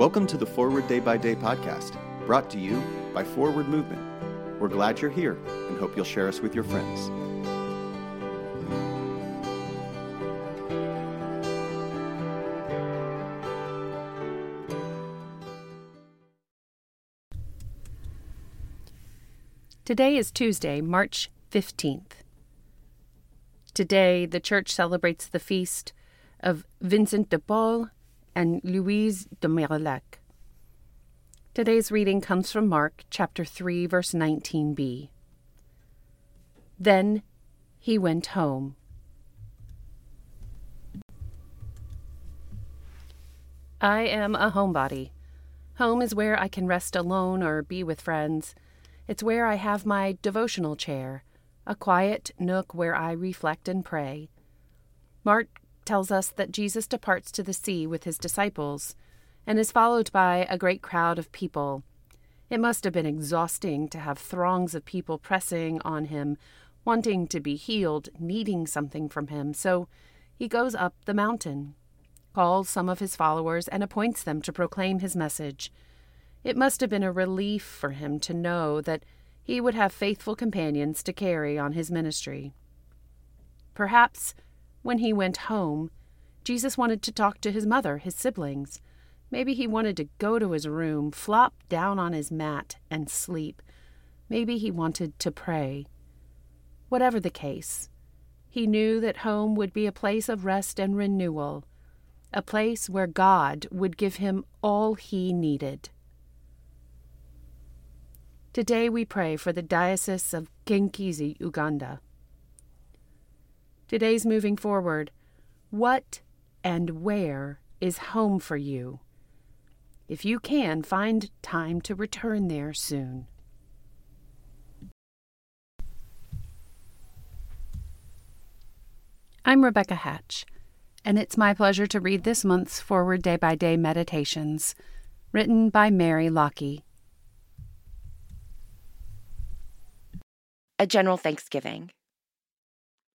Welcome to the Forward Day by Day podcast, brought to you by Forward Movement. We're glad you're here and hope you'll share us with your friends. Today is Tuesday, March 15th. Today, the church celebrates the feast of Vincent de Paul and Louise de Marillac. Today's reading comes from Mark chapter 3 verse 19b. Then he went home. I am a homebody. Home is where I can rest alone or be with friends. It's where I have my devotional chair, a quiet nook where I reflect and pray. Mark tells us that Jesus departs to the sea with his disciples and is followed by a great crowd of people. It must have been exhausting to have throngs of people pressing on him, wanting to be healed, needing something from him, so he goes up the mountain, calls some of his followers, and appoints them to proclaim his message. It must have been a relief for him to know that he would have faithful companions to carry on his ministry. Perhaps when he went home, Jesus wanted to talk to his mother, his siblings. Maybe he wanted to go to his room, flop down on his mat, and sleep. Maybe he wanted to pray. Whatever the case, he knew that home would be a place of rest and renewal, a place where God would give him all he needed. Today we pray for the Diocese of Kinkizi, Uganda. Today's moving forward. What and where is home for you? If you can, find time to return there soon. I'm Rebecca Hatch, and it's my pleasure to read this month's Forward Day by Day Meditations, written by Mary Lockie. A general thanksgiving.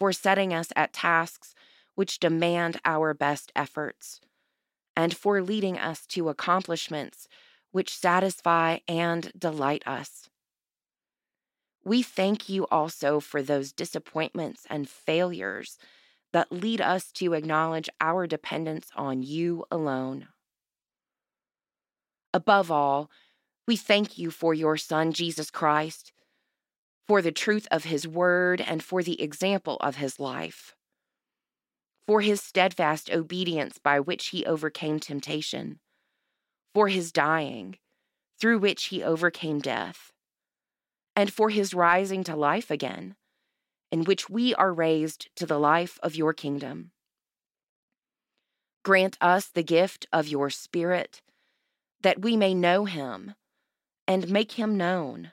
for setting us at tasks which demand our best efforts, and for leading us to accomplishments which satisfy and delight us. We thank you also for those disappointments and failures that lead us to acknowledge our dependence on you alone. Above all, we thank you for your Son, Jesus Christ, for the truth of his word and for the example of his life. For his steadfast obedience by which he overcame temptation, for his dying, through which he overcame death, and for his rising to life again, in which we are raised to the life of your kingdom. Grant us the gift of your Spirit, that we may know him and make him known,